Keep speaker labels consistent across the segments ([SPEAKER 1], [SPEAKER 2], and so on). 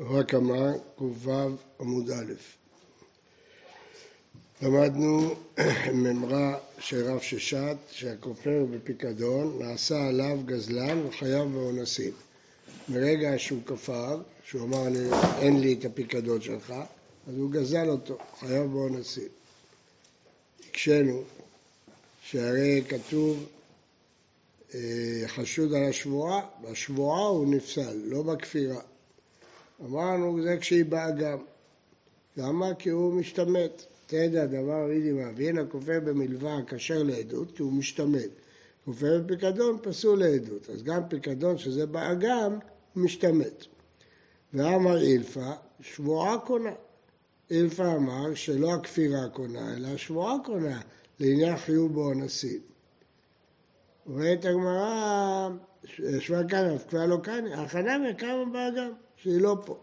[SPEAKER 1] רק אמר ק"ו עמוד א'. למדנו ממרה של רב ששת שהכופר בפיקדון נעשה עליו גזלן וחייב באונסים. מרגע שהוא כפר, שהוא אמר אין לי את הפיקדון שלך, אז הוא גזל אותו, חייב באונסים. הקשינו שהרי כתוב אה, חשוד על השבועה, בשבועה הוא נפסל, לא בכפירה. אמרנו, זה כשהיא באה גם. למה? כי הוא משתמט. תדע דבר אידי ואין הכופר במלווה כשר לעדות, כי הוא משתמט. כופר בפיקדון פסול לעדות. אז גם פיקדון שזה באגם, הוא משתמט. ואמר אילפא, שבועה קונה. אילפא אמר שלא הכפירה קונה, אלא השבועה קונה, לעניין חיוב באונסים. אומרת הגמרא, ישבה כאן, כבר לא כאן, הכנה מכמה באגם. שהיא לא פה.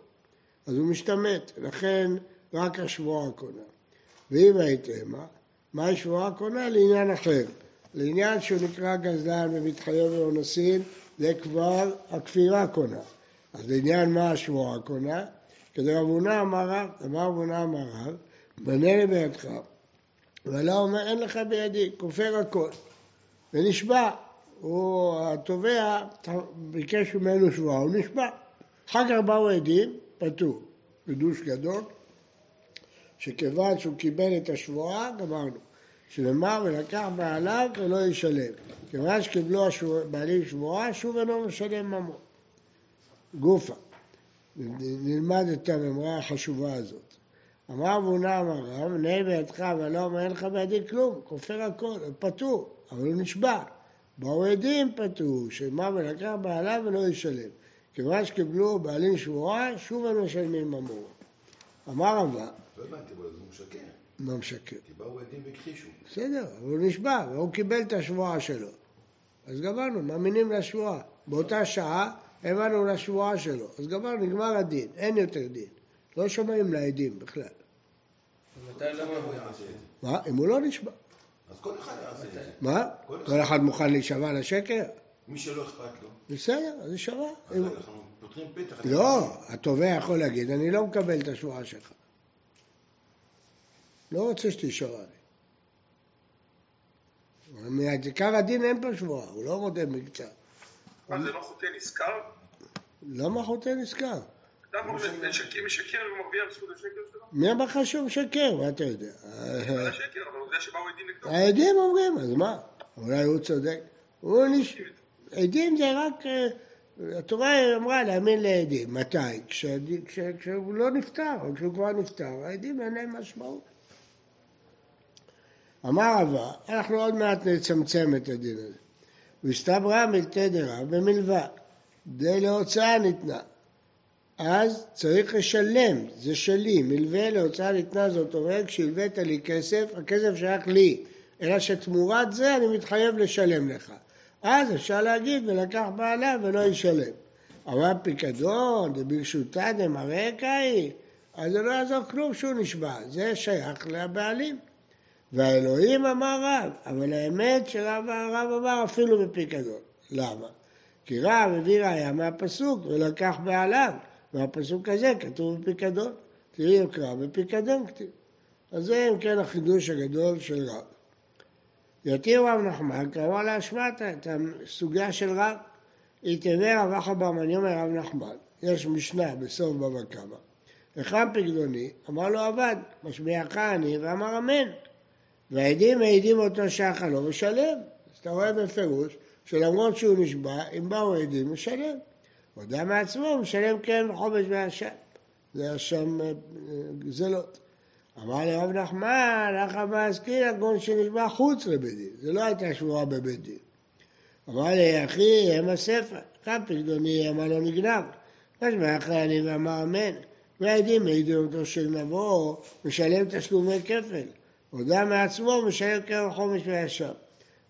[SPEAKER 1] אז הוא משתמט, לכן רק השבועה קונה. ואם הייתמה, מה השבועה קונה? לעניין אחר. לעניין שהוא נקרא גזלן ומתחייב באונסין, זה כבר הכפירה קונה. אז לעניין מה השבועה קונה? כדי רב הונא אמר רב, אמר רב הונא אמר רב, בנה לי בידך, ולא אומר אין לך בידי, כופר הכל. ונשבע, הוא התובע ביקש ממנו שבועה, הוא נשבע. אחר כך באו עדים, פטור. חידוש גדול, שכיוון שהוא קיבל את השבועה, גמרנו. שנאמר ולקח בעליו ולא ישלם. כיוון שקיבלו בעלים שבועה, שוב אינו משלם ממון. גופה. נלמד את הממרה החשובה הזאת. אמר אבונה אמר רב, נהיה בידך ולא אומר לך בידי כלום, כופר הכל, פטור, אבל הוא נשבע. באו עדים פטור, שמה ולקח בעליו ולא ישלם. כיוון שקיבלו בעלים שבועה, שוב הם משלמים ממור. אמר רבא...
[SPEAKER 2] לא הבנתי, אבל הוא משקר.
[SPEAKER 1] מה משקר?
[SPEAKER 2] כי באו עדים והכחישו.
[SPEAKER 1] בסדר, אבל הוא נשבע, והוא קיבל את השבועה שלו. אז גמרנו, מאמינים לשבועה. באותה שעה הבנו לשבועה שלו. אז גמרנו, נגמר הדין, אין יותר דין. לא שומעים לעדים בכלל.
[SPEAKER 2] מתי לא הוא יעשה את
[SPEAKER 1] זה? מה? אם הוא לא נשבע.
[SPEAKER 2] כל אחד יעשה את זה.
[SPEAKER 1] מה? כל אחד מוכן להישבע לשקר?
[SPEAKER 2] מי שלא אכפת לו.
[SPEAKER 1] בסדר, אז זה שווה.
[SPEAKER 2] אנחנו פותחים פתח.
[SPEAKER 1] לא, התובע יכול להגיד, אני לא מקבל את השבועה שלך. לא רוצה שתשאר לי. מעיקר הדין אין פה שבועה, הוא לא מודה מקצת.
[SPEAKER 3] מה, זה לא חוטא נשכר?
[SPEAKER 1] למה חוטא נשכר? מי אמר לך שהוא משקר? מה אתה יודע?
[SPEAKER 3] עדים נגדו.
[SPEAKER 1] העדים אומרים, אז מה? אולי הוא צודק. עדים זה רק, אה, התורה אמרה להאמין לעדים. מתי? כשהוא לא נפטר, או כשהוא כבר נפטר, העדים אין להם משמעות. אמר רבא, אנחנו עוד מעט נצמצם את הדין הזה. והסתברא מלתי דרב במלווה, די להוצאה ניתנה. אז צריך לשלם, זה שלי, מלווה להוצאה ניתנה זאת אומרת, כשהלווית לי כסף, הכסף שייך לי, אלא שתמורת זה אני מתחייב לשלם לך. אז אפשר להגיד ולקח בעלה ולא ישלם. אבל פיקדון, דברשותה דמרקה היא, אז זה לא יעזור כלום שהוא נשבע, זה שייך לבעלים. והאלוהים אמר רב, אבל האמת שרב הרב אמר אפילו בפיקדון. למה? כי רב הביא ראיה מהפסוק ולקח בעליו, והפסוק הזה כתוב בפיקדון. תראי יקרא בפיקדון כתיב. אז זה אם כן החידוש הגדול של רב. יתיר רב נחמן קרא להשמעת את הסוגיה של רב. יתהווה רב אחא בר מניומר רב נחמן. יש משנה בסוף בבא קמא. היכן פקדוני? אמר לו עבד, משביעך אני ואמר אמן. והעדים מעידים אותו שחל לא משלם. אז אתה רואה בפירוש שלמרות שהוא נשבע, אם באו עדים, הוא משלם. הודה מעצמו, הוא משלם כן חומש והשם. זה השם אה, גזלות. אמר לרב נחמן, לך מעסקין הגון שנשבע חוץ לבית דין. זה לא הייתה שבועה בבית דין. אמר לי, אחי, הם הספר, כאן פקדוני, אמר לו נגנב. משמע אחרי אני ואמר אמן. והעדים העידו אותו של נבוא, משלם תשלומי כפל. הודה מעצמו, משלם קרן חומש וישר.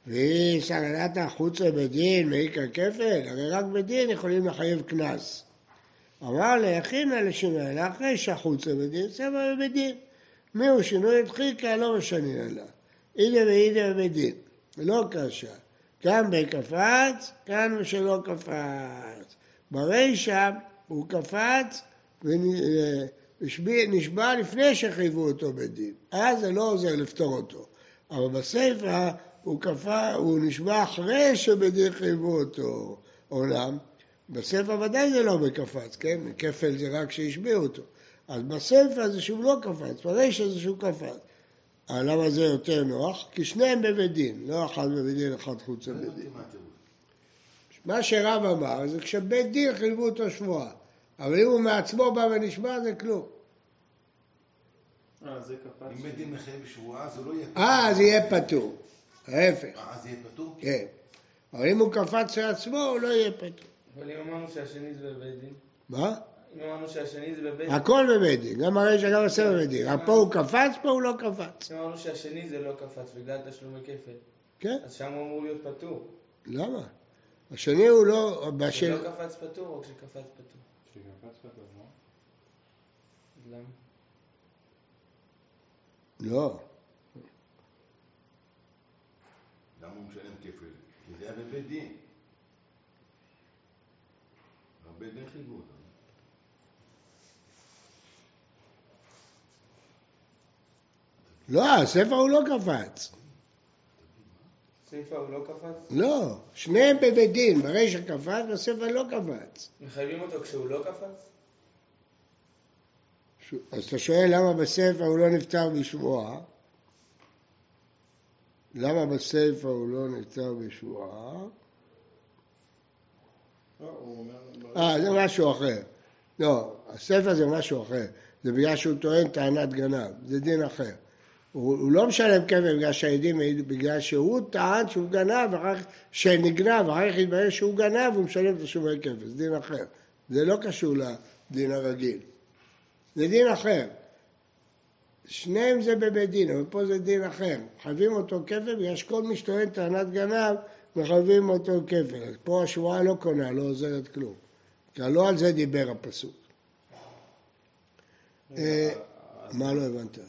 [SPEAKER 1] והיא סגדת החוץ לבית מעיקר כפל, הרי רק בדין יכולים לחייב קנס. אמר ליכינא לשמעאל, אחרי שהחוץ לבית דין, סבא בבית דין. מי הוא שינוי דחיקה לא משנין עליו. אידה ואידה בבית. לא קשה. כאן בקפץ, כאן ושלא קפץ. ברישא הוא קפץ ונשבע לפני שחייבו אותו בדין. אז זה לא עוזר לפתור אותו. אבל בסיפא הוא כפה, הוא נשבע אחרי שבדין חייבו אותו. עולם, בסיפא ודאי זה לא בקפץ, כן? כפל זה רק שהשביעו אותו. אז בסיפא זה שהוא לא קפץ, ברישא זה שהוא קפץ. למה זה יותר נוח? כי שניהם בבית דין, לא אחד בבית דין, אחד חוץ
[SPEAKER 2] לא
[SPEAKER 1] לבית דין.
[SPEAKER 2] הבנתי מה
[SPEAKER 1] שרב אמר זה כשבית דין חייבו אותו שבועה, אבל אם הוא מעצמו בא ונשבע זה כלום.
[SPEAKER 4] אה, זה קפץ.
[SPEAKER 2] אם בית דין מחייב שבועה, זה לא יהיה...
[SPEAKER 1] אה, אז יהיה פטור. ההפך,
[SPEAKER 2] אה, אז יהיה פטור?
[SPEAKER 1] כן. אבל אם הוא קפץ לעצמו, הוא לא יהיה פטור.
[SPEAKER 4] אבל אם אמרנו שהשני זה בבית דין?
[SPEAKER 1] מה?
[SPEAKER 4] אם אמרנו שהשני זה בבית דין?
[SPEAKER 1] הכל בבית דין, גם הרישא גם הסבב בבית דין. רק פה הוא קפץ, פה הוא לא קפץ.
[SPEAKER 4] אם אמרנו שהשני זה לא קפץ בגלל תשלומי כפל,
[SPEAKER 1] כן?
[SPEAKER 4] אז שם הוא אמור להיות פטור.
[SPEAKER 1] למה? השני הוא לא...
[SPEAKER 4] כשלא קפץ פטור או כשקפץ פטור?
[SPEAKER 5] כשקפץ פטור, לא?
[SPEAKER 4] למה?
[SPEAKER 1] לא.
[SPEAKER 2] למה הוא משלם כפל? כי זה היה בבית דין. בבית דין חייבו אותו.
[SPEAKER 1] לא, הספר הוא לא קפץ.
[SPEAKER 4] סיפה הוא לא קפץ?
[SPEAKER 1] לא, שניהם בבית דין, ברישא קפץ, בספר לא קפץ.
[SPEAKER 4] מחייבים אותו כשהוא לא קפץ?
[SPEAKER 1] ש- אז אתה שואל למה בספר הוא לא נפטר בשבועה? למה בספר הוא לא נפטר בשבועה?
[SPEAKER 5] לא, אומר...
[SPEAKER 1] אה, זה משהו אחר. לא, הספר זה משהו אחר. זה בגלל שהוא טוען טענת גנב, זה דין אחר. הוא, הוא לא משלם כפל בגלל שהעדים העידו, בגלל שהוא טען שהוא גנב, ואחר כך, שנגנב, אחר כך התברר שהוא גנב, הוא משלם תשלומי כפל, זה דין אחר. זה לא קשור לדין הרגיל. זה דין אחר. שניהם זה בבית דין, אבל פה זה דין אחר. חייבים אותו כפל בגלל שכל מי שטוען טענת גנב, מחייבים אותו כפל. אז פה השבועה לא קונה, לא עוזרת כלום. כי לא על זה דיבר הפסוק. אה, מה לא הבנת?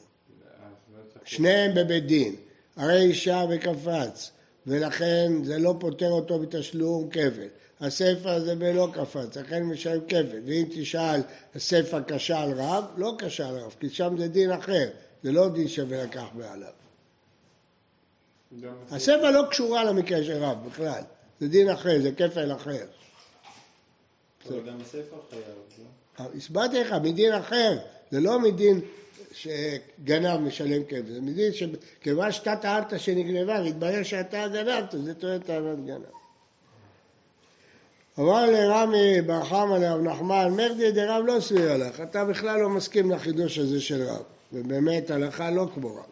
[SPEAKER 1] שניהם בבית דין, הרי אישה וקפץ, ולכן זה לא פוטר אותו בתשלום כפל. הספר זה בלא קפץ, לכן משלם כפל. ואם תשאל, הספר קשה על רב, לא קשה על רב, כי שם זה דין אחר, זה לא דין שווה לקח בעליו.
[SPEAKER 5] גם
[SPEAKER 1] הספר לא קשורה למקרה של רב בכלל, זה דין אחר, זה כפל אחר.
[SPEAKER 5] אבל גם הספר חייב, לא?
[SPEAKER 1] הסברתי לך, מדין אחר, זה לא מדין שגנב משלם כפל, זה מדין שכיוון שאתה טענת שנגנבה והתברר שאתה גנבת, זה טוען טענת גנב. אמר לרמי בר חמא לרב נחמן, מרדי דרב לא סביר לך, אתה בכלל לא מסכים לחידוש הזה של רב, ובאמת הלכה לא כמו רב.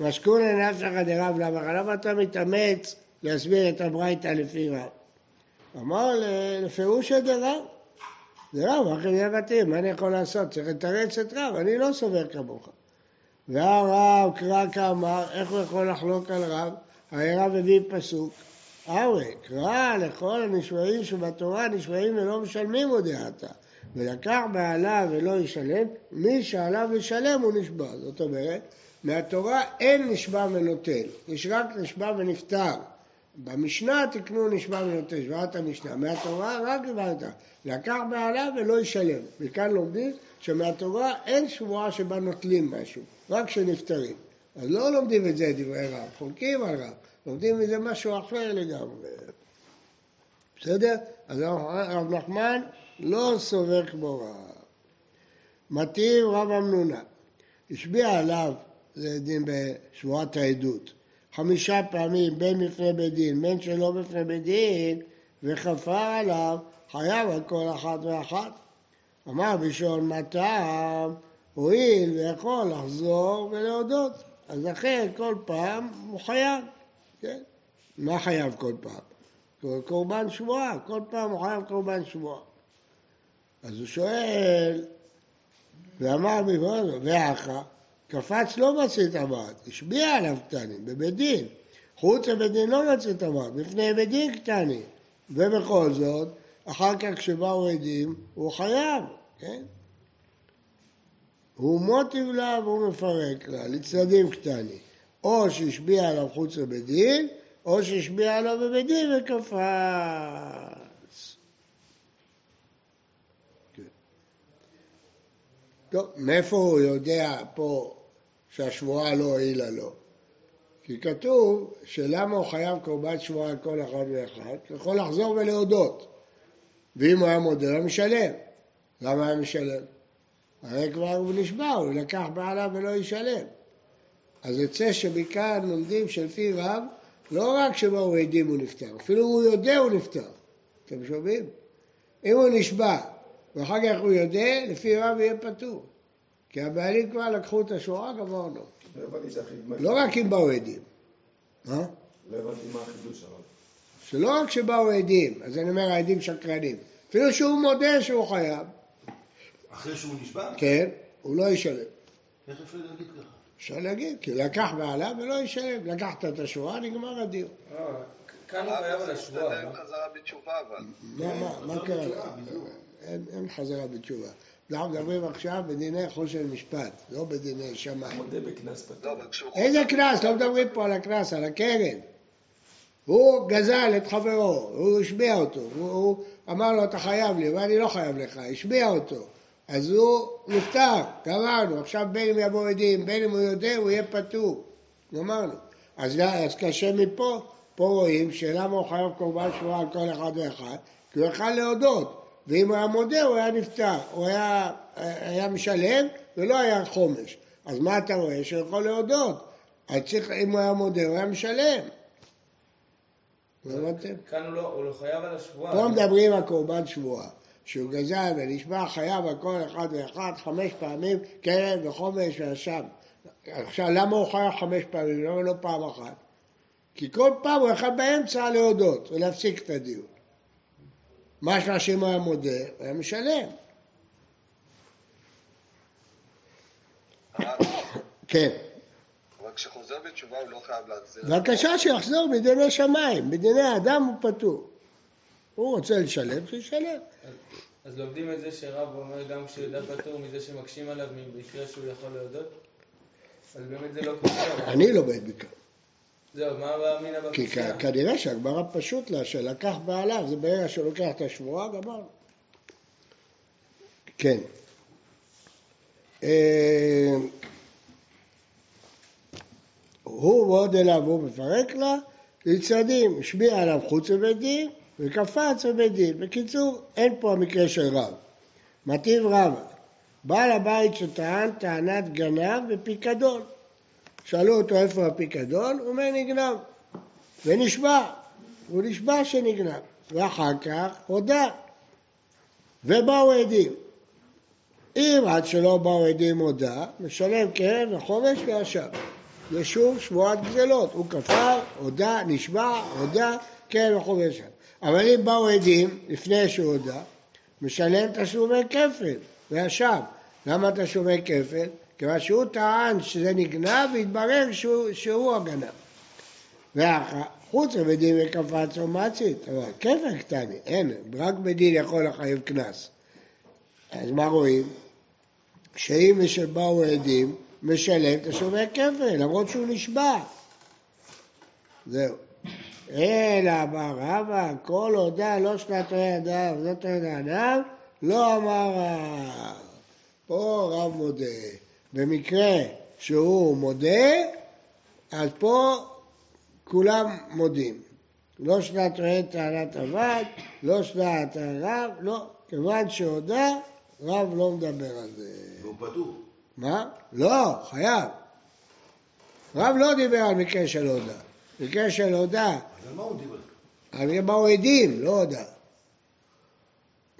[SPEAKER 1] משכון נפשך דרב למה, למה אתה מתאמץ להסביר את הברייתא לפי רב? אמר לפירושא דרב, זה רב, אחי זה מתאים, מה אני יכול לעשות? צריך לתרץ את רב, אני לא סובר כמוך. והרב קרא כאמר, איך הוא יכול לחלוק על רב? הרי רב הביא פסוק, אורי, קרא לכל הנשבעים שבתורה נשבעים ולא משלמים הודעתה. ולקח בעלה ולא ישלם, מי שעליו לשלם הוא נשבע. זאת אומרת, מהתורה אין נשבע ונוטל, יש רק נשבע ונפטר. במשנה תקנו נשבע ונוטל, שבעת המשנה. מהתורה רק הבנת, לקח בעלה ולא ישלם. וכאן לומדים שמהתורה אין שבועה שבה נוטלים משהו, רק שנפטרים. אז לא לומדים את זה דברי רב, חולקים על רב, לומדים מזה משהו אחר לגמרי. בסדר? אז רב נחמן לא סובר כמו רב. מתאים רב אמנונה. השביע עליו, זה דין בשבועת העדות, חמישה פעמים בין בפני בית דין, בין שלא בפני בית דין, וכפר עליו, חייב על כל אחת ואחת. אמר בשעון מה טעם, הואיל ויכול לחזור ולהודות. אז לכן כל פעם הוא חייב, כן? מה חייב כל פעם? קורבן שבועה, כל פעם הוא חייב קורבן שבועה. אז הוא שואל, ואמר בבואנו, ואחא, קפץ לא מצית המרת, השביע עליו קטנים, בבית דין. חוץ לבית דין לא מצית המרת, בפני בית דין קטנים. ובכל זאת, אחר כך כשבאו עדים, הוא חייב, כן? הוא מוטיב לה והוא מפרק לה, לצדדים קטנים. או שהשביע עליו חוץ לבית דין, או שהשביע עליו בבית דין וקפץ. כן. טוב, מאיפה הוא יודע פה שהשבועה לא הועילה לו? כי כתוב שלמה הוא חייב קורבן שבועה על כל אחד ואחד? הוא יכול לחזור ולהודות. ואם הוא היה מודה, הוא משלם. למה היה משלם? הרי כבר הוא נשבע, הוא לקח בעליו ולא ישלם. אז יוצא שמכאן לומדים שלפי רב, לא רק שבאו עדים הוא נפטר, אפילו הוא יודע הוא נפטר. אתם שומעים? אם הוא נשבע ואחר כך הוא יודע, לפי רב יהיה פטור. כי הבעלים כבר לקחו את השורה, גמרנו.
[SPEAKER 6] לא.
[SPEAKER 1] לא רק אם באו עדים. מה?
[SPEAKER 6] לא הבנתי מה החידוש הרב.
[SPEAKER 1] שלא רק שבאו עדים, אז אני אומר העדים שקרנים. אפילו שהוא מודה שהוא חייב,
[SPEAKER 2] אחרי שהוא נשבע?
[SPEAKER 1] כן, הוא לא ישלם.
[SPEAKER 2] איך אפשר להגיד ככה?
[SPEAKER 1] אפשר להגיד, כי לקח בעליו ולא ישלם. לקחת את השורה, נגמר הדיון.
[SPEAKER 4] לא, כאן הוא חייב על השבועה. לא?
[SPEAKER 3] חזרה בתשובה אבל.
[SPEAKER 1] מה, קרה? אין חזרה בתשובה. אנחנו מדברים עכשיו בדיני חושן משפט, לא בדיני שמיים.
[SPEAKER 6] מודה בקנס פטור.
[SPEAKER 3] לא,
[SPEAKER 1] איזה קנס? לא מדברים פה על הקנס, על הקרן. הוא גזל את חברו, הוא השביע אותו, הוא, הוא אמר לו אתה חייב לי, ואני לא חייב לך, השביע אותו. אז הוא נפטר, גמרנו, עכשיו בין אם יבואו עדים, בין אם הוא יודע, הוא יהיה פטור. גמרנו. אז, אז קשה מפה, פה רואים שלמה הוא חייב קורבן שבועה על כל אחד ואחד, כי הוא יכל להודות, ואם הוא היה מודה הוא היה נפטר, הוא היה, היה משלם ולא היה חומש. אז מה אתה רואה? שהוא יכול להודות. אז צריך, אם הוא היה מודה הוא היה משלם. הבנתם?
[SPEAKER 4] כאן הוא לא- הוא לא חייב על השבועה.
[SPEAKER 1] פה מדברים על קורבן שבועה, שהוא גזל ונשבע חייב על כל אחד ואחד חמש פעמים קרן וחומש ואשם. עכשיו, למה הוא חייב חמש פעמים? למה לא פעם אחת? כי כל פעם הוא יכול באמצע להודות ולהפסיק את הדיון. משמע שאם הוא היה מודה, הוא היה משלם. כן.
[SPEAKER 3] אבל כשחוזר בתשובה הוא לא חייב להחזיר.
[SPEAKER 1] בבקשה שיחזור בדיני שמיים, בדיני האדם הוא פטור. הוא רוצה לשלם, שישלם.
[SPEAKER 4] אז לומדים את זה שרב אומר גם כשהוא יודע פטור מזה שמקשים עליו במקרה שהוא יכול להודות? אז באמת זה לא קשה.
[SPEAKER 1] אני לומד מכאן.
[SPEAKER 4] זהו, מה מאמינה
[SPEAKER 1] כי כנראה שהגמרא פשוט לה, שלקח בעליו, זה ברגע שהוא לוקח את השבועה, גמרנו. כן. אה, הוא ועוד אליו הוא מפרק לה, לצדדים, השביע עליו חוץ מבית דין, וקפץ בבית דין. בקיצור, אין פה המקרה של רב. מטיב רבא, בעל הבית שטען טענת גנב בפיקדון. שאלו אותו איפה הפיקדון, הוא אומר נגנב. ונשבע, הוא נשבע שנגנב. ואחר כך הודה. ובאו עדים. אם עד שלא באו עדים הודה, משלם קרן וחומש וישב. זה שוב שבועת גזלות. הוא כפר, הודה, נשבע, הודה, קרן וחומש. אבל אם באו עדים לפני שהוא הודה, משלם תשלומי כפל וישב. למה תשלומי כפל? כיוון שהוא טען שזה נגנב והתברר שהוא, שהוא הגנב. וחוץ מבדין וקפץ או מצית, אבל כפל קטני, אין, רק בדין יכול לחייב קנס. אז מה רואים? שאם משבאו עדים, משלם תשלומי כפל, למרות שהוא נשבע. זהו. אלא אמר רבא, כל הודה לא שנת ידיו, זאת ידיו, לא אמר רב. פה רב מודה. במקרה שהוא מודה, אז פה כולם מודים. לא שנת רעי טענת עבד, לא שנת הרב, לא. כיוון שהודה, רב לא מדבר על זה.
[SPEAKER 2] והוא פטור.
[SPEAKER 1] מה? לא, חייב. רב לא דיבר על מקרה של הודה. מקרה של הודה,
[SPEAKER 2] אז על מה הוא דיבר?
[SPEAKER 1] אבל באו עדים, לא הודה.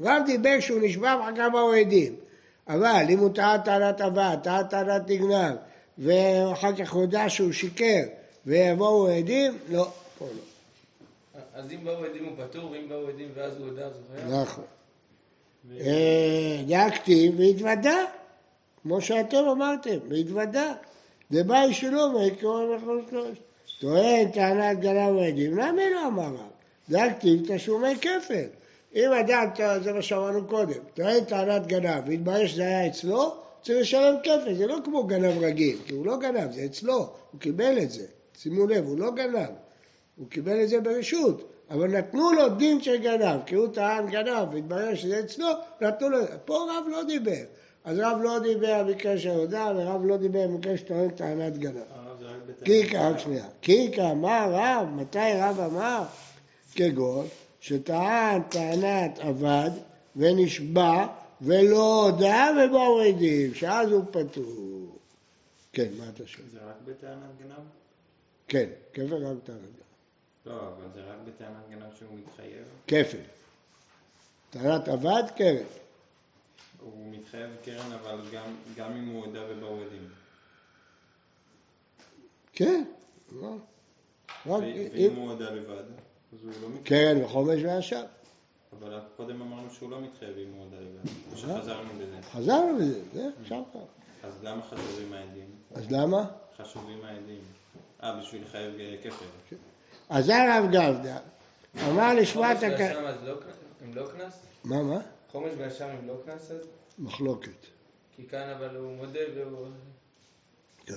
[SPEAKER 1] רב דיבר שהוא נשבע ואחר כך באו עדים. אבל אם הוא טעה טענת עבד, טעה טענת נגנב, ואחר כך הודה שהוא שיקר, ויבואו עדים, לא, פה לא.
[SPEAKER 4] אז אם באו עדים הוא פטור, ואם באו עדים ואז הוא הודה, אז הוא חייב?
[SPEAKER 1] נכון. דאקתי והתוודה, כמו שאתם אמרתם, והתוודה. דבאי שלום, ויקרא לכל שלוש. טוען טענת גנב ועדים, למה לא אמר רב? דאקתי תשלומי כפל. אם אדם, זה מה שאמרנו קודם, טוען טענת גנב, והתברר שזה היה אצלו, צריך לשלם כפל, זה לא כמו גנב רגיל, כי הוא לא גנב, זה אצלו, הוא קיבל את זה. שימו לב, הוא לא גנב, הוא קיבל את זה ברשות, אבל נתנו לו דין של גנב, כי הוא טען גנב, והתברר שזה אצלו, נתנו לו, פה רב לא דיבר. אז רב לא דיבר במקרה של הודעה, ורב לא דיבר במקרה שטוען טענת גנב.
[SPEAKER 5] רק בטענת
[SPEAKER 1] קיקה, רק שנייה. קיקה, מה רב? מתי רב אמר? כגון שטען טענת עבד ונשבע ולא הודה ובאו עדים, שאז הוא פטור. כן, מה אתה שואל?
[SPEAKER 5] זה רק בטענת גנב?
[SPEAKER 1] כן, כפל רק טענת גנב.
[SPEAKER 5] לא, אבל זה רק בטענת גנב שהוא מתחייב.
[SPEAKER 1] כפל. טענת עבד, קרן.
[SPEAKER 5] הוא מתחייב קרן, אבל גם, גם אם הוא הודה ובאו עדים.
[SPEAKER 1] כן, לא. רק
[SPEAKER 5] ו-
[SPEAKER 1] אם-
[SPEAKER 5] ואם הוא הודה לבד, הוא לא.
[SPEAKER 1] קרן וחומש ואשם.
[SPEAKER 5] אבל קודם אמרנו שהוא לא מתחייב אם הוא. או
[SPEAKER 1] אה.
[SPEAKER 5] שחזרנו בזה.
[SPEAKER 1] חזרנו לזה, זה עכשיו כבר.
[SPEAKER 5] אז למה חשובים העדים?
[SPEAKER 1] אז למה?
[SPEAKER 5] חשובים העדים. אה, בשביל לחייב אה, כפל.
[SPEAKER 1] אז זה הרב גבדה. אמר
[SPEAKER 4] חומש
[SPEAKER 1] הכ...
[SPEAKER 4] לא? הם לא קנס?
[SPEAKER 1] מה, מה?
[SPEAKER 4] חומש ואשם הם לא קנס אז?
[SPEAKER 1] מחלוקת.
[SPEAKER 4] כי כאן אבל הוא מודה והוא...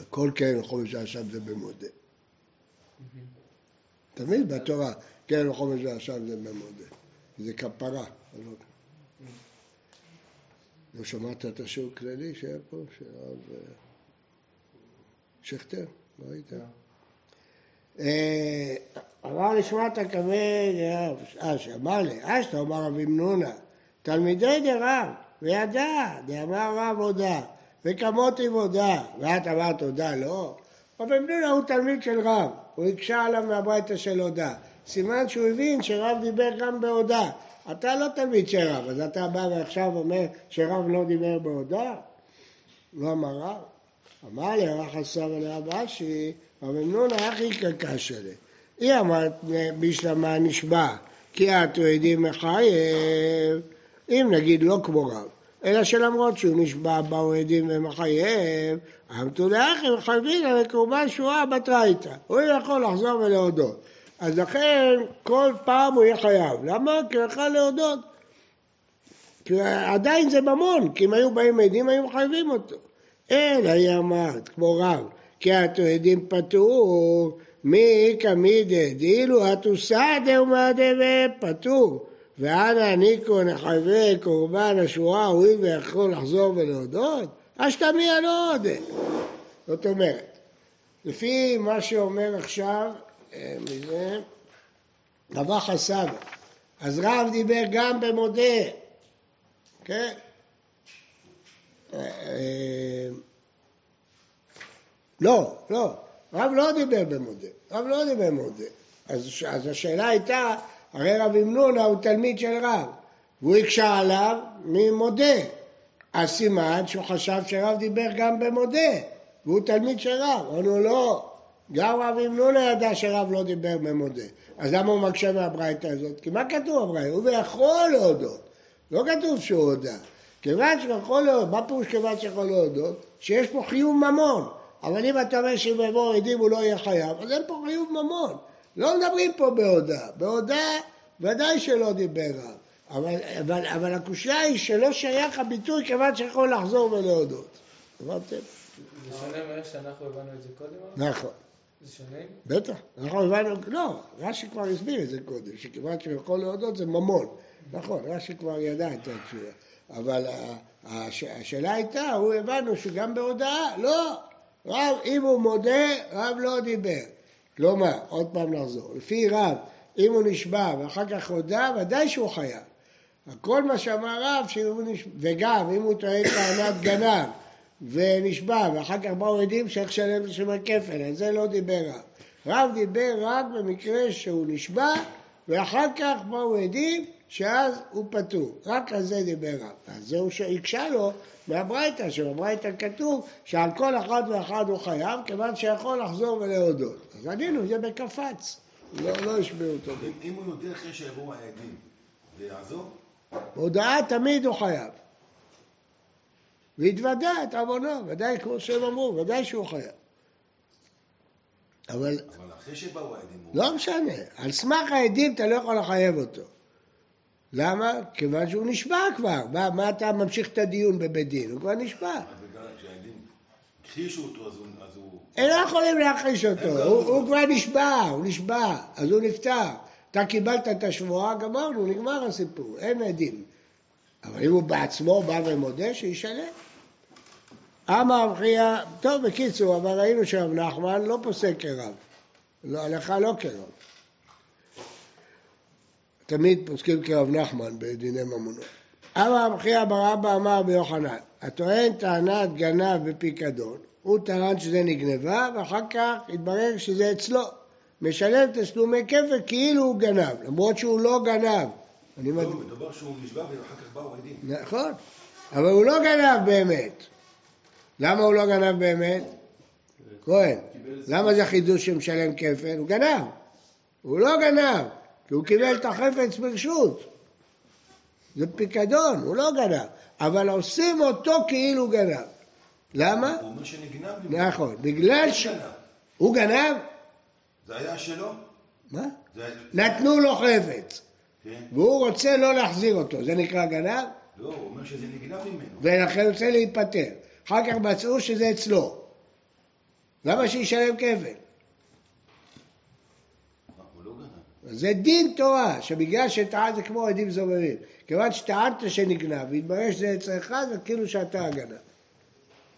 [SPEAKER 1] כל קרן וחומש ואשם זה במודה. תמיד בתורה, קרן וחומש ואשם זה במודה. זה כפרה. לא- לא שמעת את השיעור הכללי שהיה פה, של הרב אה, שכטר? לא היית? אמר לשמעת כבד, אה, שאמר לי, אשתא אמר רבי מנונה, תלמידי דרב, וידע, דאמר רב הודה, וכמותי הודה, ואת אמרת הודה, לא. רבי מנונה הוא תלמיד של רב, הוא הקשה עליו מהברייתא של הודה. סימן שהוא הבין שרב דיבר גם בהודה. אתה לא תלמיד של רב, אז אתה בא ועכשיו אומר שרב לא דיבר בהודה? לא אמר רב. אמר לי רח הסבא לרב אשי, רבי מנונה אחי קקשה לי. היא אמרת בשלמה נשבע, כי את עדים מחייב, אם נגיד לא כמו רב, אלא שלמרות שהוא נשבע באו עדים ומחייב, אמתו לאחי מחייבים קורבן שואה בתרייתא. הוא יכול לחזור ולהודות. אז לכן כל פעם הוא יהיה חייב. למה? כי הוא יכול להודות. כי עדיין זה ממון, כי אם היו באים עדים היו מחייבים אותו. אלא היא אמרת, כמו רב, כי את עדים פטור, מי כמידי, דאילו התוסעדה ומעדה ופטור. ואנא ניקו נחייבי קורבן השורה, הואיל ויכול לחזור ולהודות, אשתמיה לא עודה. זאת אומרת, לפי מה שאומר עכשיו, מזה, רבח הסבא, אז רב דיבר גם במודה, כן? אה, אה, לא, לא, רב לא דיבר במודה, רב לא דיבר במודה. אז, השאלה הייתה, הרי רב אמנונה הוא תלמיד של רב, והוא הקשה עליו ממודה. אז סימן שהוא חשב שרב דיבר גם במודה, והוא תלמיד של רב. אמרנו לא, גם רב אמנונה ידע שרב לא דיבר במודה. אז למה הוא מקשה מהברייתא הזאת? כי מה כתוב בברייתא? הוא ויכול להודות. לא כתוב שהוא הודה. כיוון שהוא יכול להודות, מה פירוש כיוון שיכול להודות? שיש פה חיוב ממון. אבל אם אתה אומר שאם יבואו עדים הוא לא יהיה חייב, אז אין פה חיוב ממון. לא מדברים פה בהודעה. בהודעה ודאי שלא דיבר רב. אבל, אבל, אבל הקושייה היא שלא שייך הביטוי כיוון שיכול לחזור ולהודות. הבנתם?
[SPEAKER 4] זה שונה מאיך שאנחנו הבנו את זה קודם?
[SPEAKER 1] נכון. בטח, אנחנו הבנו, לא, רש"י כבר הסביר את זה קודם, שכיוון שהוא יכול להודות זה ממון. נכון, רש"י כבר ידע את התשובה. אבל השאלה הייתה, הוא הבנו שגם בהודעה, לא, רב, אם הוא מודה, רב לא דיבר. כלומר, עוד פעם נחזור, לפי רב, אם הוא נשבע ואחר כך הודה, ודאי שהוא חייב. כל מה שאמר רב, וגם אם הוא טוען טענת גנב ונשבע, ואחר כך באו עדים שצריך לשלם לשם הכפל, על זה לא דיבר רב. רב דיבר רק במקרה שהוא נשבע, ואחר כך באו עדים, שאז הוא פטור. רק על זה דיבר רב. אז זהו שהקשה לו מהברייתא, שבברייתא כתוב שעל כל אחד ואחד הוא חייב, כיוון שיכול לחזור ולהודות. אז ענינו, זה בקפץ. לא, לא השביעו אותו.
[SPEAKER 2] אם הוא יודע אחרי שיבואו העדים, זה יעזור?
[SPEAKER 1] הודעה תמיד הוא חייב. והתוודה את עוונו, ודאי כמו שהם אמרו, ודאי שהוא חייב. אבל
[SPEAKER 2] אבל אחרי שבאו העדים, הוא...
[SPEAKER 1] לא משנה, על סמך העדים אתה לא יכול לחייב אותו. למה? כיוון שהוא נשבע כבר. מה, מה אתה ממשיך את הדיון בבית דין? הוא כבר נשבע.
[SPEAKER 2] הכחישו אותו, אז הוא... אז הוא-
[SPEAKER 1] הם לא יכולים להכחיש אותו, הוא, הוא כבר נשבע, הוא נשבע, אז הוא נפטר. אתה קיבלת את השבועה, גמרנו, נגמר הסיפור, אין עדים. אבל אם הוא בעצמו בא ומודה, שישלם. אמר רב חייא, טוב בקיצור, אבל ראינו שרב נחמן לא פוסק כרב. לא, הלכה לא כרב. תמיד פוסקים כרב נחמן בדיני ממונות. אמר רב חייא בר אבא אמר ביוחנן, הטוען טענת גנב בפיקדון, הוא טען שזה נגנבה ואחר כך התברר שזה אצלו. משלם תשלומי כפל כאילו הוא גנב, למרות שהוא לא גנב. אני.
[SPEAKER 2] לא, מדובר שהוא נשבע ואחר כך באו עדים.
[SPEAKER 1] נכון, אבל הוא לא גנב באמת. למה הוא לא גנב באמת? כהן, למה זה חידוש שמשלם כפל? הוא גנב. הוא לא גנב, כי הוא קיבל את החפץ ברשות. זה פיקדון, הוא לא גנב. אבל עושים אותו כאילו גנב. למה?
[SPEAKER 2] הוא אומר שנגנב.
[SPEAKER 1] נכון, בגלל ש...
[SPEAKER 2] הוא גנב. זה היה שלו?
[SPEAKER 1] מה? נתנו לו חפץ,
[SPEAKER 2] כן.
[SPEAKER 1] והוא רוצה לא להחזיר אותו, זה נקרא גנב?
[SPEAKER 2] לא, הוא אומר שזה נגנב ממנו.
[SPEAKER 1] ולכן הוא רוצה להיפטר. אחר כך מצאו שזה אצלו. למה שישלם כפל? זה דין תורה, שבגלל שטען זה כמו עדים זוממים. כיוון שטענת שנגנב, והתברר שזה אצלך, זה כאילו שאתה הגנב.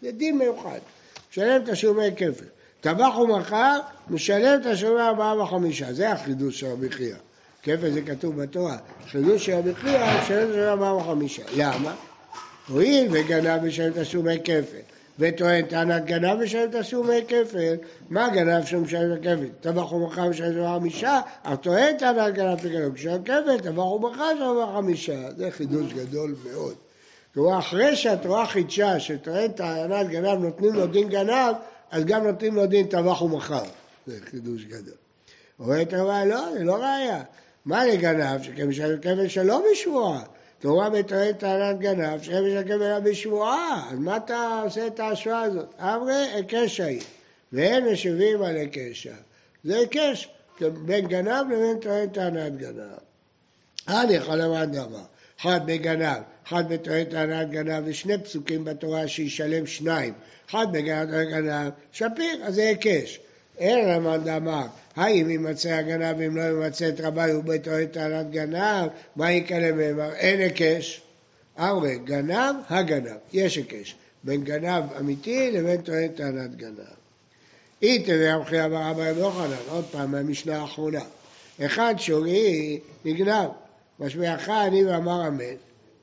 [SPEAKER 1] זה דין מיוחד. משלם תשלומי כפל. טבח ומכר, משלם תשלומי ארבעה וחמישה. זה החידוש של רבי חייא. כפל זה כתוב בתורה. חידוש של רבי חייא, משלם תשלומי ארבעה וחמישה. למה? הואיל וגנב משלם תשלומי כפל, וטוען טענת גנב משלם תשלומי כפל, מה גנב שהוא משלם כפל? טבח ומכר משלם תשלומי חמישה, אך טוען טענת גנב פיקדון, משלם כפל, טבח ומכר משלם חמישה. זה חידוש גדול מאוד. כלומר, אחרי שהתורה חידשה שטוען טענת גנב נותנים לו דין גנב, אז גם נותנים לו דין טבח ומכר. זה חידוש גדול. אומרת הרב, לא, זה לא ראיה. מה לגנב? שכן משלם כפל שלא בשבועה. תורה מטוען טענת גנב, שכן משלם כפל היה בשבועה. אז מה אתה עושה את ההשוואה הזאת? אמרי היקשה היא, והם משיבים על היקשה. זה היקש, בין גנב לבין טוען טענת גנב. אני יכול לומר דבר, אחד בגנב, אחד בטוען טענת גנב, ושני פסוקים בתורה שישלם שניים, אחד בגנב שפיר, אז זה היקש. אין רמנד אמר, האם ימצא הגנב ואם לא ימצא את רבי ובטוען טענת גנב, מה יקרה מאמר? אין היקש. ארבע, גנב, הגנב, יש היקש. בין גנב אמיתי לבין טוען טענת גנב. איתא חייא בר אבא רב יוחנן, עוד פעם מהמשנה האחרונה. אחד שורי נגנב, משמיעך אני ואמר אמן,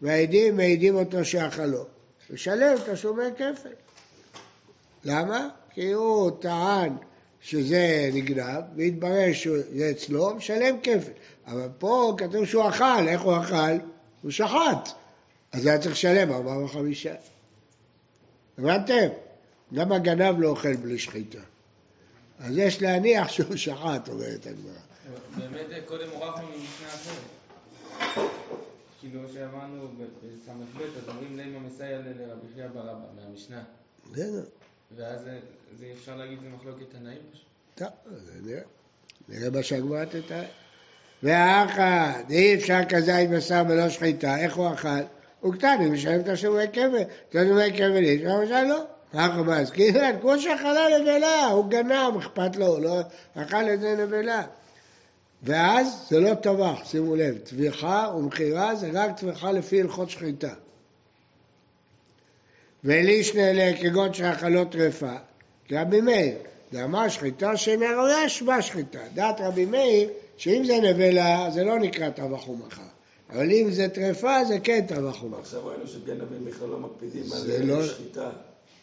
[SPEAKER 1] והעדים מעידים אותו שאכלו, ושלם תשלומי כפל. למה? כי הוא טען שזה נגנב, והתברר שזה אצלו, משלם כפל. אבל פה כתוב שהוא אכל, איך הוא אכל? הוא שחט. אז היה צריך לשלם ארבעה וחמישה. הבנתם? גם הגנב לא אוכל בלי שחיטה. אז יש להניח שהוא שחט, אומרת הגמרא.
[SPEAKER 4] באמת קודם עורפנו ממשנה אחרת. כאילו שאמרנו בס"ב, אז אומרים לימה מסייע לרבי חייא בר אבא מהמשנה.
[SPEAKER 1] בסדר.
[SPEAKER 4] ואז זה- אפשר להגיד זה מחלוקת תנאים.
[SPEAKER 1] טוב, נראה. נראה שהגמרא תתאר. והאחד, אי אפשר כזית בשר בלא שחיטה, איך הוא אכל? הוא קטן, הוא משלם תשלומי כבל. תשלומי כבל יש, למשל לא. האחר מה, אז כמו שאכלה נבלה, הוא גנב, אכפת לו, הוא לא אכל את זה נבלה. ואז זה לא טבח, שימו לב, טביחה ומכירה זה רק טביחה לפי הלכות שחיטה. ולישנה אלה כגון שאכלות טרפה, רבי מאיר, ואמר שחיטה שאינה ראויה שמה שחיטה. דעת רבי מאיר, שאם זה נבלה זה לא נקרא טבח ומכר, אבל אם זה טרפה זה כן טבח ומכר.
[SPEAKER 6] עכשיו ראינו שגנבים בכלל לא מקפידים
[SPEAKER 1] זה
[SPEAKER 6] על
[SPEAKER 1] לא-
[SPEAKER 6] שחיטה.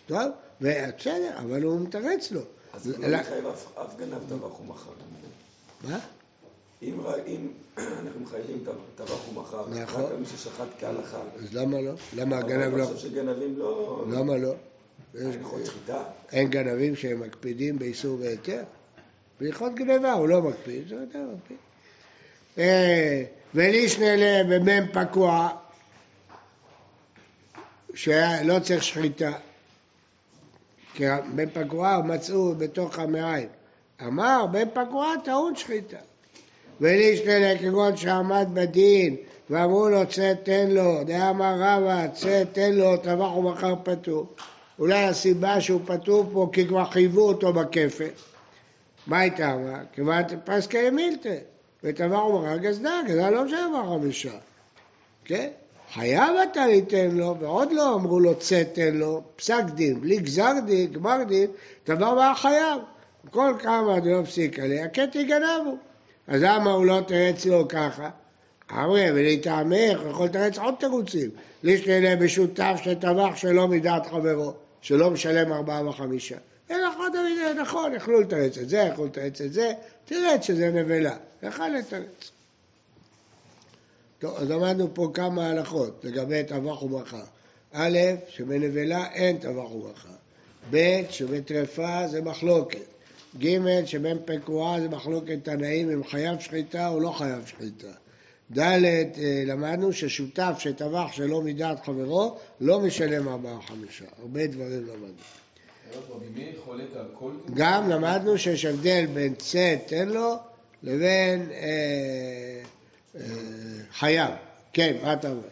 [SPEAKER 1] טוב, בסדר, אבל הוא מתרץ לו.
[SPEAKER 6] אז
[SPEAKER 1] לא-
[SPEAKER 6] מחייב אף גנב טבח ומכר.
[SPEAKER 1] מה?
[SPEAKER 6] אם אנחנו מחייבים טב- טבח
[SPEAKER 1] נכון.
[SPEAKER 6] רק מי ששחט כהלכה.
[SPEAKER 1] אז למה לא? למה הגנב
[SPEAKER 6] אני
[SPEAKER 1] לא?
[SPEAKER 6] חושב שגנבים לא...
[SPEAKER 1] למה לא? אין גנבים שהם מקפידים באיסור והיתר? בהלכות גנבה הוא לא מקפיד, זה יותר מקפיד. אה, ולישנה ל- במ"ם פקוע, שלא צריך שחיטה. כי בן פקוע מצאו בתוך המעיים. אמר, בן פקוע טעון שחיטה. ולישנה כגון שעמד בדין ואמרו לו צא תן לו, דאמר רבא צא תן לו, טבח ומכר פטור. אולי הסיבה שהוא פטור פה כי כבר חייבו אותו בכפל. מה הייתה אמרה? כיוון פסקי מילתא, וטבח ומכר גזדה, גזדה לא משלם בה חמישה. כן? חייב אתה ליתן לו, ועוד לא אמרו לו צא תן לו, פסק דין, בלי גזר דין, גמר דין, דבר מה חייב. כל כמה דלא פסיק עליה, קטי גנבו. אז למה הוא לא תרץ לו ככה? אמרי, ולטעמך, יכול לתרץ עוד תירוצים. לישנה בשותף שטבח שלא מדעת חברו, שלא משלם ארבעה וחמישה. עוד מידה, נכון, יכלו לתרץ את זה, יכלו לתרץ את זה, תראה שזה נבלה, יכל לתרץ. טוב, אז למדנו פה כמה הלכות לגבי טבח וברכה. א', שבנבלה אין טבח וברכה. ב', שבטרפה זה מחלוקת. ג', שבין פקועה זה מחלוקת תנאים אם חייב שחיטה או לא חייב שחיטה. ד', אה, למדנו ששותף שטבח שלא מדעת חברו לא משלם ארבעה חמישה. הרבה דברים למדנו. גם למדנו שיש הבדל בין צא תן לו לבין אה, אה, חייב. כן, מה אתה אומר?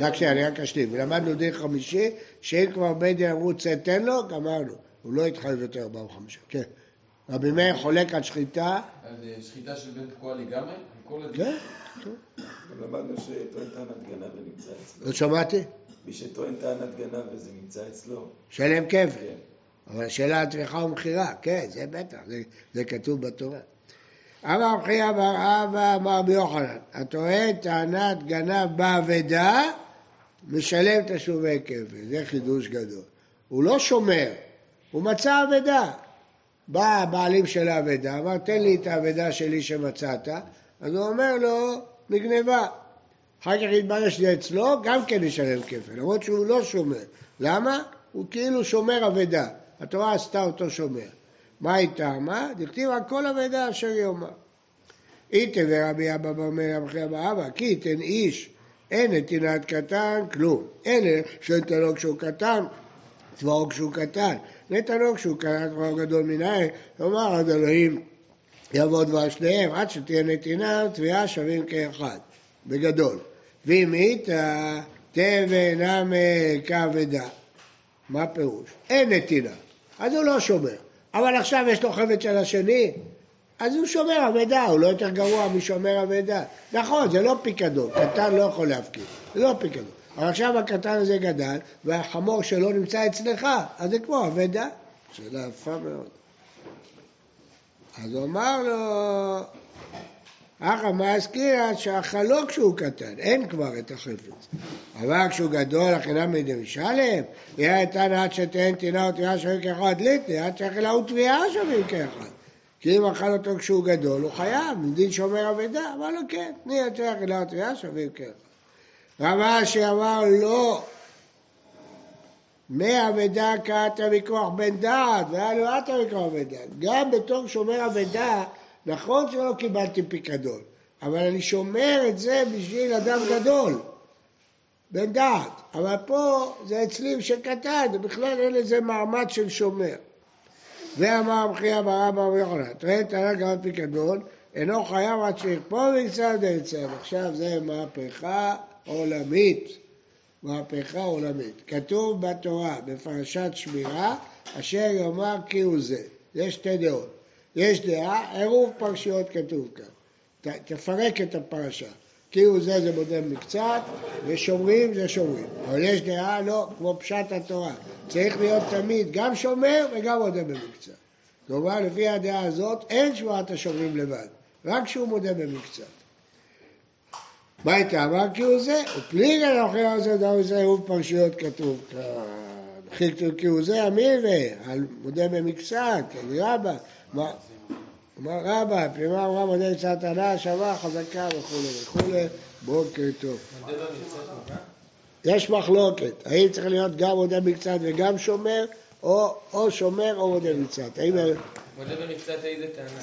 [SPEAKER 1] רק שנייה, אני רק אשלים. ולמדנו דין חמישי, שאם כבר בית אמרו צא תן לו, גמרנו. הוא לא התחייב יותר ארבעה וחמישה. כן. רבי מאיר חולק על שחיטה,
[SPEAKER 4] על אה, שחיטה של בן תקועה לגמרי?
[SPEAKER 1] כן,
[SPEAKER 6] גם למדנו שטוען טענת גנב ונמצא אצלו.
[SPEAKER 1] לא שמעתי.
[SPEAKER 6] מי שטוען טענת גנב וזה נמצא אצלו.
[SPEAKER 1] שלם כפל.
[SPEAKER 6] כן.
[SPEAKER 1] אבל השאלה על טרחה ומכירה, כן, זה בטח, זה, זה כתוב בתורה. אמר רב חייא בר אבא אמר רבי יוחנן, הטוען טענת גנב באבדה, משלם תשלומי כפל, זה חידוש גדול. הוא לא שומר, הוא מצא אבדה. בא הבעלים של האבדה, אמר תן לי את האבדה שלי שמצאת, אז הוא אומר לו, נגנבה. אחר כך התברר שזה אצלו, גם כן ישלם כפל, למרות שהוא לא שומר. למה? הוא כאילו שומר אבדה. התורה עשתה אותו שומר. מה היא טעמה? דכתיב על כל אבדה אשר יאמר. איתה ורבי אבא אומר רבי אבא אבא, כי ייתן איש, אין נתינת קטן, כלום. אלה שנתנו כשהוא קטן, צבאו כשהוא קטן. נתנו כשהוא קטן, צבאו גדול מנהל, כלומר עד אלוהים יבוא דבר שניהם, עד שתהיה נתינה, תביעה שווים כאחד, בגדול. ואם איתה, תבן נמי כבדה. מה הפירוש? אין נתינה, אז הוא לא שומר. אבל עכשיו יש לו חפץ של השני, אז הוא שומר אבדה, הוא לא יותר גרוע משומר אבדה. נכון, זה לא פיקדון, קטן לא יכול להפקיד, זה לא פיקדון. אבל עכשיו הקטן הזה גדל, והחמור שלו נמצא אצלך, אז זה כמו אבדה. שאלה יפה מאוד. אז הוא אמר לו, אחא מה הזכירה שהחלוק כשהוא קטן, אין כבר את החפץ. אבל כשהוא גדול, הכינה מידי משלם, יהיה איתן עד שתהן תינה ותביעה שווים כאחד ליטני, עד שאכלה ותביעה שווים כאחד. כי אם אכל אותו כשהוא גדול, הוא חייב, מדין שומר אבדה, אמר לו כן, תני ותביעה שווים כאחד. רב אשי אמר לא, מאבדה קעת מכוח בן דעת, והיה לו עתה מכוח בן דעת. גם בתור שומר אבדה, נכון שלא קיבלתי פיקדון, אבל אני שומר את זה בשביל אדם גדול, בן דעת. אבל פה זה אצלי שקטן, בכלל אין לזה מעמד של שומר. ואמר רב חייא בר אבא רבי יוחנן, תראה הרג על פיקדון, אינו חייב עד שיכפור ויצא דיצא. עכשיו זה מהפכה עולמית. מהפכה עולמית. כתוב בתורה, בפרשת שמירה, אשר יאמר כי הוא זה. יש שתי דעות. יש דעה, עירוב פרשיות כתוב כאן. ת- תפרק את הפרשה. כי הוא זה זה מודה מקצת, ושומרים זה שומרים. אבל יש דעה, לא, כמו פשט התורה. צריך להיות תמיד גם שומר וגם מודה במקצת. כלומר, לפי הדעה הזאת, אין שבועת השומרים לבד, רק כשהוא מודה במקצת. מה הייתה? אמר כי הוא זה, ופליג על האחר הזה, דבר זה עירוב פרשיות כתוב כאן. הכי כתוב כי הוא זה, אמירה, על מודה במקצת, על רבה. אמר רבה, פרימה אמרה מודה מצד הנאה, שווה, חזקה וכולי וכולי, בוקר טוב.
[SPEAKER 4] במקצת מובן?
[SPEAKER 1] יש מחלוקת, האם צריך להיות גם מודה מקצת וגם שומר, או, שומר או מודה מקצת. האם...
[SPEAKER 4] מודה במקצת איזה טענה?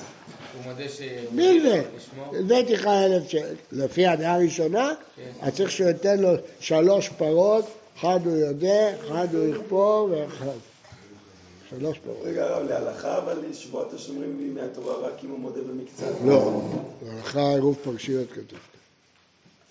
[SPEAKER 4] הוא מודה ש...
[SPEAKER 1] מילווה,
[SPEAKER 4] לשמור?
[SPEAKER 1] הבאתי לך אלף שקל. לפי הדעה הראשונה,
[SPEAKER 4] כן.
[SPEAKER 1] אז צריך שהוא ייתן לו שלוש פרות, אחד הוא יודע, אחד הוא יכפור ואחד. שלוש פרות.
[SPEAKER 6] רגע, הרב, להלכה, אבל שבועת השומרים היא מהתורה רק אם הוא מודה במקצת.
[SPEAKER 1] לא, בהלכה עירוב פרשיות כתוב.